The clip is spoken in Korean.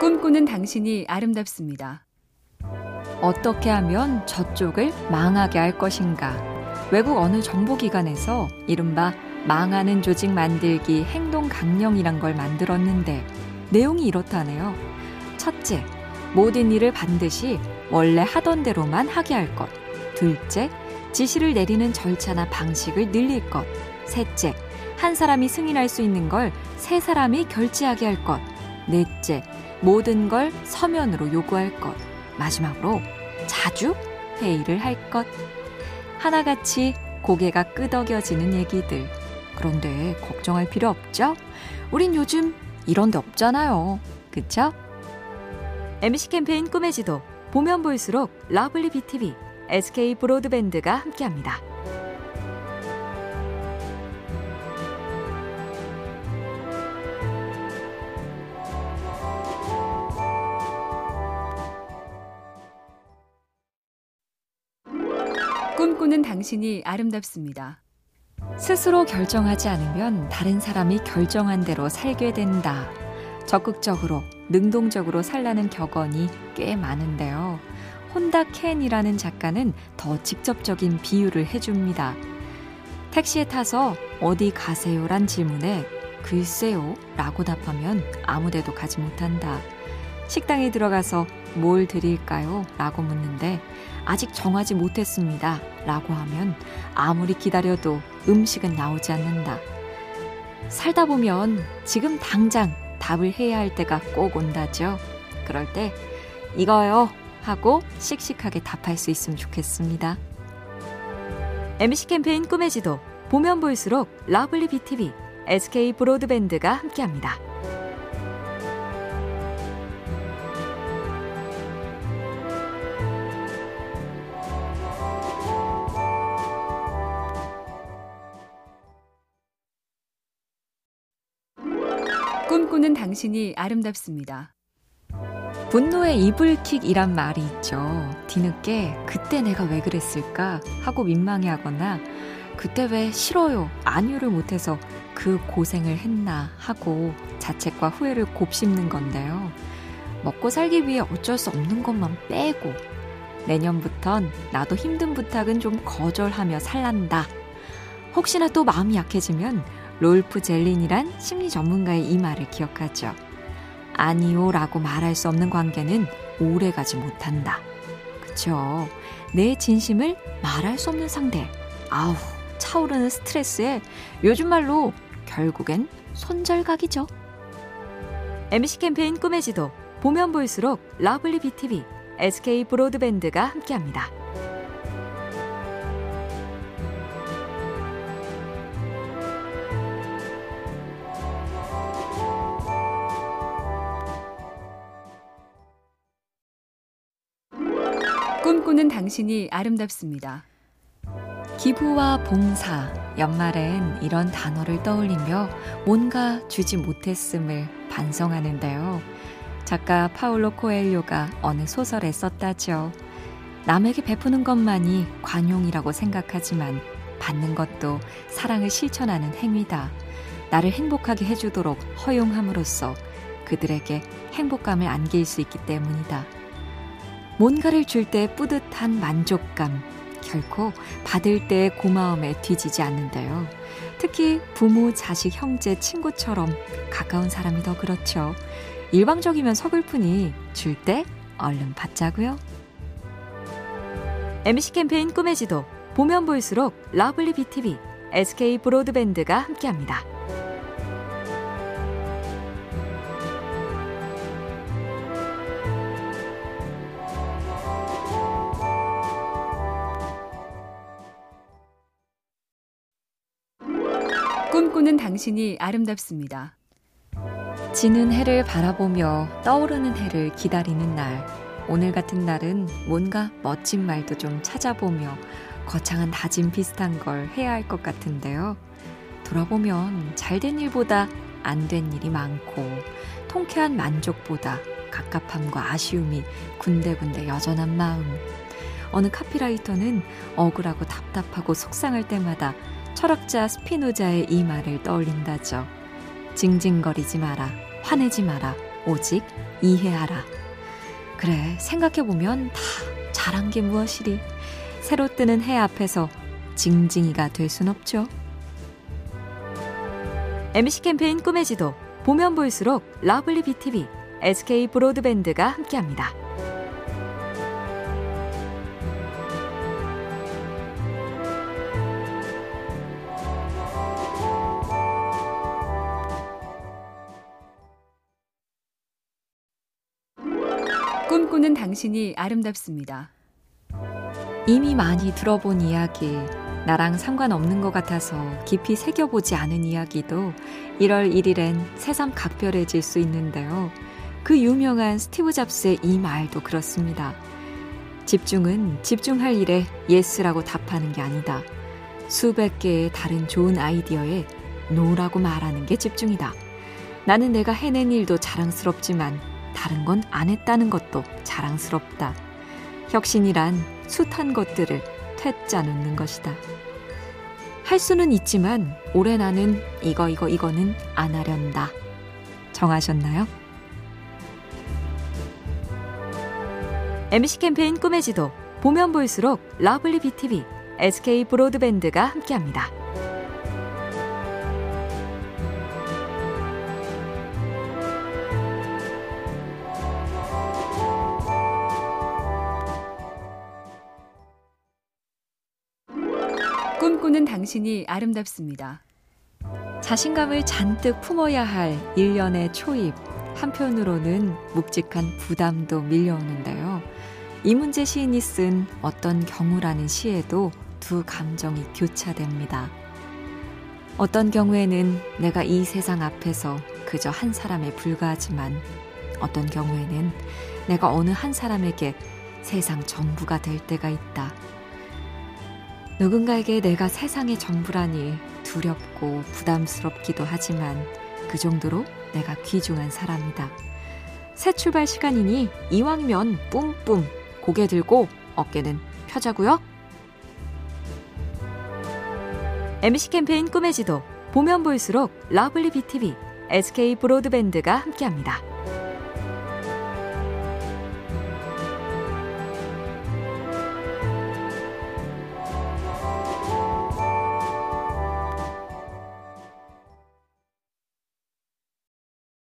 꿈꾸는 당신이 아름답습니다. 어떻게 하면 저쪽을 망하게 할 것인가? 외국 어느 정보기관에서 이른바 망하는 조직 만들기 행동 강령이란 걸 만들었는데 내용이 이렇다네요. 첫째, 모든 일을 반드시 원래 하던 대로만 하게 할 것. 둘째, 지시를 내리는 절차나 방식을 늘릴 것. 셋째, 한 사람이 승인할 수 있는 걸 세 사람이 결제하게 할 것. 넷째, 모든 걸 서면으로 요구할 것. 마지막으로 자주 회의를 할 것. 하나같이 고개가 끄덕여지는 얘기들. 그런데 걱정할 필요 없죠? 우린 요즘 이런 데 없잖아요. 그쵸? MC 캠페인 꿈의 지도. 보면 볼수록 lovely BTV, SK 브로드밴드가 함께합니다. 꿈꾸는 당신이 아름답습니다. 스스로 결정하지 않으면 다른 사람이 결정한 대로 살게 된다. 적극적으로, 능동적으로 살라는 격언이 꽤 많은데요. 혼다 캔이라는 작가는 더 직접적인 비유를 해줍니다. 택시에 타서 어디 가세요란 질문에 글쎄요 라고 답하면 아무데도 가지 못한다. 식당에 들어가서 뭘 드릴까요? 라고 묻는데 아직 정하지 못했습니다. 라고 하면 아무리 기다려도 음식은 나오지 않는다. 살다 보면 지금 당장 답을 해야 할 때가 꼭 온다죠. 그럴 때 이거요 하고 씩씩하게 답할 수 있으면 좋겠습니다. MC 캠페인 꿈의 지도 보면 볼수록 lovely BTV, SK 브로드밴드가 함께합니다. 꿈꾸는 당신이 아름답습니다. 분노의 이불킥이란 말이 있죠. 뒤늦게 그때 내가 왜 그랬을까 하고 민망해하거나 그때 왜 싫어요 아니요를 못해서 그 고생을 했나 하고 자책과 후회를 곱씹는 건데요. 먹고 살기 위해 어쩔 수 없는 것만 빼고 내년부턴 나도 힘든 부탁은 좀 거절하며 살란다. 혹시나 또 마음이 약해지면 롤프 젤린이란 심리 전문가의 이 말을 기억하죠. 아니요 라고 말할 수 없는 관계는 오래 가지 못한다. 그쵸. 내 진심을 말할 수 없는 상대. 아우, 차오르는 스트레스에 요즘 말로 결국엔 손절각이죠. MC 캠페인 꿈의 지도. 보면 볼수록 lovely BTV, SK 브로드밴드가 함께합니다. 꿈꾸는 당신이 아름답습니다. 기부와 봉사, 연말엔 이런 단어를 떠올리며 뭔가 주지 못했음을 반성하는데요. 작가 파울로 코엘료가 어느 소설에 썼다죠. 남에게 베푸는 것만이 관용이라고 생각하지만 받는 것도 사랑을 실천하는 행위다. 나를 행복하게 해주도록 허용함으로써 그들에게 행복감을 안길 수 있기 때문이다. 뭔가를 줄 때 뿌듯한 만족감, 결코 받을 때의 고마움에 뒤지지 않는데요. 특히 부모, 자식, 형제, 친구처럼 가까운 사람이 더 그렇죠. 일방적이면 서글프니 줄 때 얼른 받자고요. MC 캠페인 꿈의 지도 보면 볼수록 lovely BTV, SK 브로드밴드가 함께합니다. 꿈꾸는 당신이 아름답습니다. 지는 해를 바라보며 떠오르는 해를 기다리는 날. 오늘 같은 날은 뭔가 멋진 말도 좀 찾아보며 거창한 다짐 비슷한 걸 해야 할 것 같은데요. 돌아보면 잘 된 일보다 안 된 일이 많고 통쾌한 만족보다 갑갑함과 아쉬움이 군데군데 여전한 마음. 어느 카피라이터는 억울하고 답답하고 속상할 때마다 철학자 스피노자의 이 말을 떠올린다죠. 징징거리지 마라, 화내지 마라, 오직 이해하라. 그래, 생각해보면 다 잘한 게 무엇이리. 새로 뜨는 해 앞에서 징징이가 될 순 없죠. MC 캠페인 꿈의 지도, 보면 볼수록 lovely BTV, SK 브로드밴드가 함께합니다. 꿈꾸는 당신이 아름답습니다. 이미 많이 들어본 이야기, 나랑 상관없는 것 같아서 깊이 새겨보지 않은 이야기도 1월 1일엔 새삼 각별해질 수 있는데요. 그 유명한 스티브 잡스의 이 말도 그렇습니다. 집중은 집중할 일에 yes라고 답하는 게 아니다. 수백 개의 다른 좋은 아이디어에 no라고 말하는 게 집중이다. 나는 내가 해낸 일도 자랑스럽지만 다른 건 안 했다는 것도 자랑스럽다. 혁신이란 숱한 것들을 퇴짜 놓는 것이다. 할 수는 있지만 올해 나는 이거 이거 이거는 안 하련다. 정하셨나요? MC 캠페인 꿈의 지도 보면 볼수록 lovely BTV, SK 브로드밴드가 함께합니다. 꿈꾸는 당신이 아름답습니다. 자신감을 잔뜩 품어야 할 1년의 초입. 한편으로는 묵직한 부담도 밀려오는데요. 이문재 시인이 쓴 어떤 경우라는 시에도 두 감정이 교차됩니다. 어떤 경우에는 내가 이 세상 앞에서 그저 한 사람에 불과하지만 어떤 경우에는 내가 어느 한 사람에게 세상 전부가 될 때가 있다. 누군가에게 내가 세상의 전부라니 두렵고 부담스럽기도 하지만 그 정도로 내가 귀중한 사람이다. 새 출발 시간이니 이왕이면 뿜뿜 고개 들고 어깨는 펴자고요. MC 캠페인 꿈의 지도 보면 볼수록 lovely BTV, SK 브로드밴드가 함께합니다.